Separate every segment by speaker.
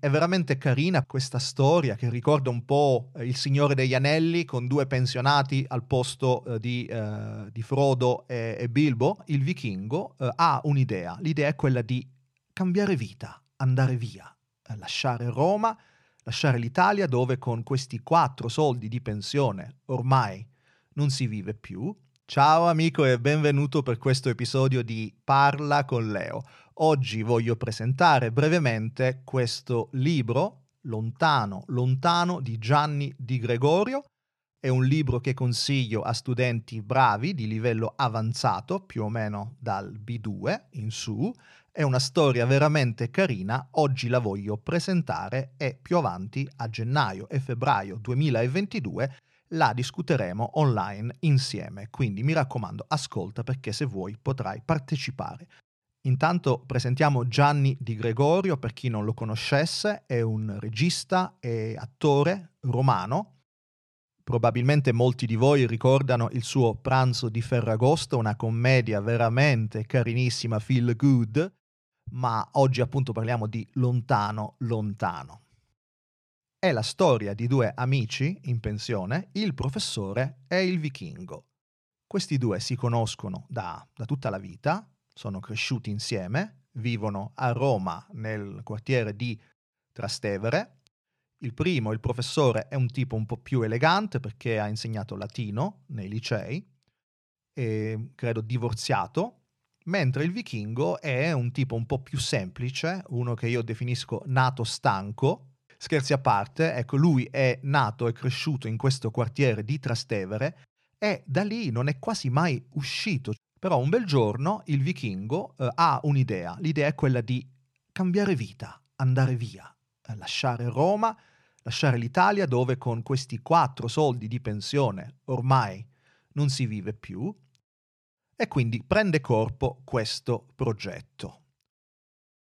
Speaker 1: È veramente carina questa storia che ricorda un po' Il Signore degli Anelli con due pensionati al posto eh, di, eh, di, Frodo e, e, Bilbo. Il vichingo eh, ha un'idea, l'idea è quella di cambiare vita, andare via, eh, lasciare Roma, lasciare l'Italia dove con questi quattro soldi di pensione ormai non si vive più. Ciao amico e benvenuto per questo episodio di Parla con Leo. Oggi voglio presentare brevemente questo libro, Lontano, lontano di Gianni Di Gregorio. È un libro che consiglio a studenti bravi di livello avanzato, più o meno dal B2 in su. È una storia veramente carina, oggi la voglio presentare e più avanti a gennaio e febbraio 2022 la discuteremo online insieme, quindi mi raccomando ascolta perché se vuoi potrai partecipare. Intanto presentiamo Gianni Di Gregorio, per chi non lo conoscesse, è un regista e attore romano. Probabilmente molti di voi ricordano il suo Pranzo di Ferragosto, una commedia veramente carinissima, feel good, ma oggi appunto parliamo di Lontano, Lontano. È la storia di due amici in pensione, il professore e il vichingo. Questi due si conoscono da, da tutta la vita, sono cresciuti insieme, vivono a Roma nel quartiere di Trastevere. Il primo, il professore, è un tipo un po' più elegante perché ha insegnato latino nei licei, e credo divorziato, mentre il vichingo è un tipo un po' più semplice, uno che io definisco nato stanco. Scherzi a parte, ecco, lui è nato e cresciuto in questo quartiere di Trastevere e da lì non è quasi mai uscito. Però un bel giorno il vichingo eh, ha un'idea, l'idea è quella di cambiare vita, andare via, eh, lasciare Roma, lasciare l'Italia dove con questi quattro soldi di pensione ormai non si vive più e quindi prende corpo questo progetto.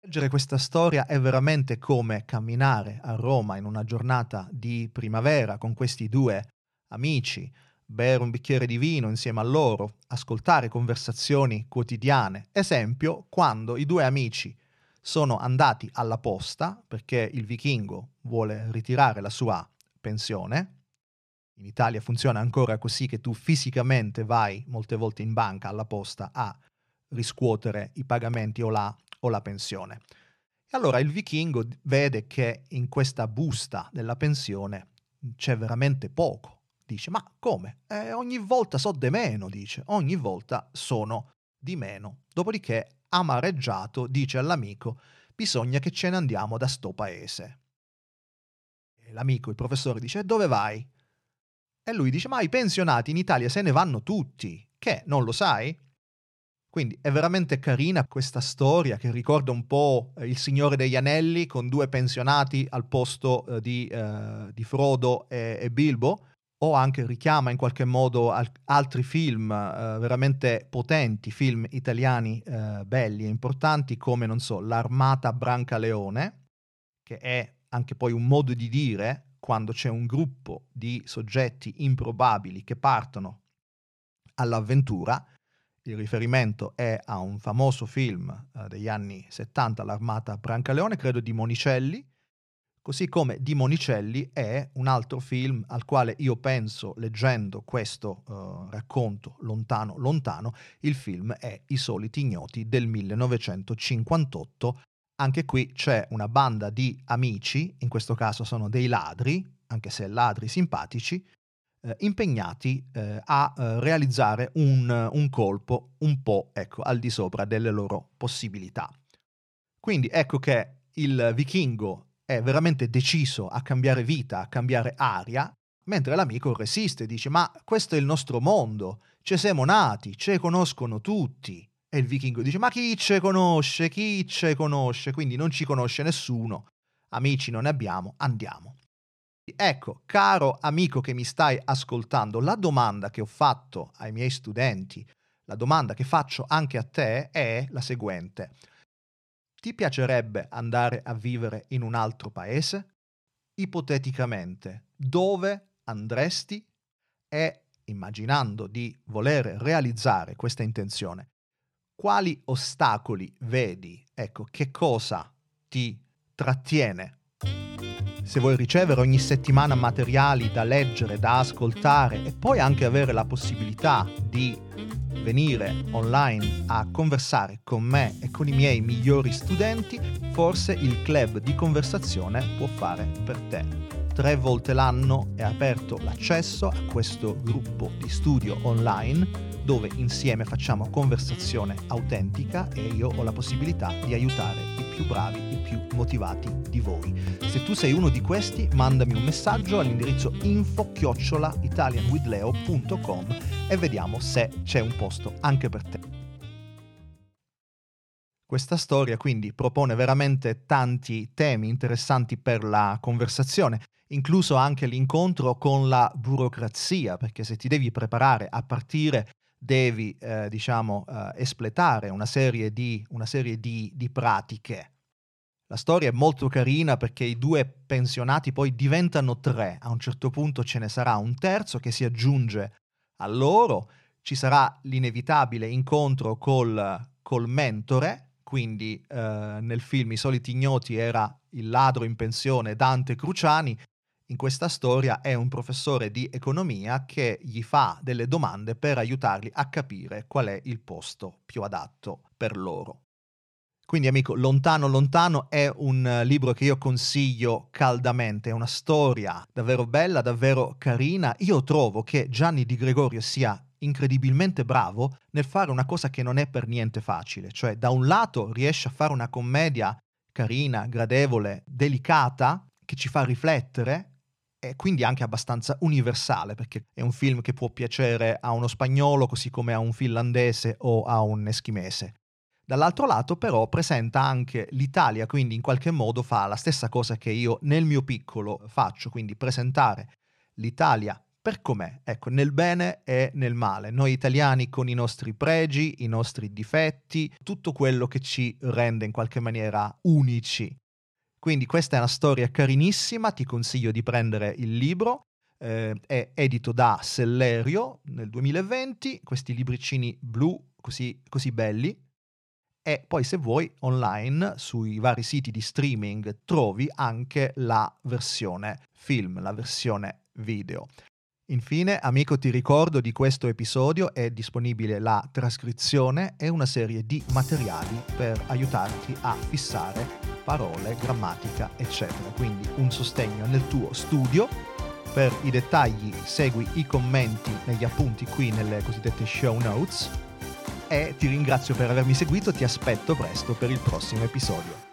Speaker 1: Leggere questa storia è veramente come camminare a Roma in una giornata di primavera con questi due amici, bere un bicchiere di vino insieme a loro, ascoltare conversazioni quotidiane. Esempio, quando i due amici sono andati alla posta perché il vichingo vuole ritirare la sua pensione. In Italia funziona ancora così che tu fisicamente vai molte volte in banca alla posta a riscuotere i pagamenti o la, o la pensione. E allora il vichingo vede che in questa busta della pensione c'è veramente poco Dice, ma come? Eh, ogni volta so di meno, dice, ogni volta sono di meno. Dopodiché, amareggiato, dice all'amico, bisogna che ce ne andiamo da sto paese. E l'amico, il professore, dice, dove vai? E lui dice, ma i pensionati in Italia se ne vanno tutti. Che, non lo sai? Quindi è veramente carina questa storia che ricorda un po' eh, Il Signore degli Anelli con due pensionati al posto eh, di, eh, di, Frodo e, e Bilbo o anche richiama in qualche modo al- altri film eh, veramente potenti, film italiani eh, belli e importanti come, non so, L'Armata Brancaleone, che è anche poi un modo di dire quando c'è un gruppo di soggetti improbabili che partono all'avventura. Il riferimento è a un famoso film eh, degli anni 70, L'Armata Brancaleone, credo di Monicelli, Così come Di Monicelli è un altro film al quale io penso, leggendo questo uh, racconto lontano, lontano, il film è I soliti ignoti del 1958. Anche qui c'è una banda di amici, in questo caso sono dei ladri, anche se ladri simpatici, eh, impegnati eh, a eh, realizzare un, un, colpo un po' ecco, al di sopra delle loro possibilità. Quindi ecco che il vichingo è veramente deciso a cambiare vita, a cambiare aria, mentre l'amico resiste, dice ma questo è il nostro mondo, ci siamo nati, ci conoscono tutti, E il vichingo dice: Ma chi ce conosce? Chi ce conosce? Quindi non ci conosce nessuno. Amici non ne abbiamo, andiamo. Ecco, caro amico che mi stai ascoltando, la domanda che ho fatto ai miei studenti, la domanda che faccio anche a te è la seguente. Ti piacerebbe andare a vivere in un altro paese? Ipoteticamente, dove andresti? E immaginando di voler realizzare questa intenzione, quali ostacoli vedi? Ecco, che cosa ti trattiene se vuoi ricevere ogni settimana materiali da leggere, da ascoltare e poi anche avere la possibilità di venire online a conversare con me e con i miei migliori studenti, forse il club di conversazione può fare per te. Tre volte l'anno è aperto l'accesso a questo gruppo di studio online dove insieme facciamo conversazione autentica e io ho la possibilità di aiutare più bravi, i più motivati di voi. Se tu sei uno di questi, mandami un messaggio all'indirizzo info-italianwithleo.com e vediamo se c'è un posto anche per te. Questa storia quindi propone veramente tanti temi interessanti per la conversazione, incluso anche l'incontro con la burocrazia, perché se ti devi preparare a partire devi, eh, diciamo, eh, espletare una serie, di, una serie di, di pratiche. La storia è molto carina perché i due pensionati poi diventano tre, a un certo punto ce ne sarà un terzo che si aggiunge a loro, ci sarà l'inevitabile incontro col, col mentore, quindi eh, nel film I soliti ignoti era il ladro in pensione Dante Cruciani, in questa storia è un professore di economia che gli fa delle domande per aiutarli a capire qual è il posto più adatto per loro. Quindi amico, Lontano Lontano è un libro che io consiglio caldamente, è una storia davvero bella, davvero carina. Io trovo che Gianni Di Gregorio sia incredibilmente bravo nel fare una cosa che non è per niente facile, cioè da un lato riesce a fare una commedia carina, gradevole, delicata, che ci fa riflettere, e quindi anche abbastanza universale perché è un film che può piacere a uno spagnolo così come a un finlandese o a un eschimese. Dall'altro lato però presenta anche l'Italia, quindi in qualche modo fa la stessa cosa che io nel mio piccolo faccio, quindi presentare l'Italia per com'è, ecco, nel bene e nel male. Noi italiani con i nostri pregi, i nostri difetti, tutto quello che ci rende in qualche maniera unici quindi questa è una storia carinissima, ti consiglio di prendere il libro, eh, è edito da Sellerio nel 2020, questi libricini blu così, così belli, e poi se vuoi online sui vari siti di streaming trovi anche la versione film, la versione video. Infine, amico, ti ricordo di questo episodio è disponibile la trascrizione e una serie di materiali per aiutarti a fissare parole, grammatica, eccetera. Quindi un sostegno nel tuo studio. Per i dettagli segui i commenti negli appunti qui nelle cosiddette show notes e ti ringrazio per avermi seguito, ti aspetto presto per il prossimo episodio.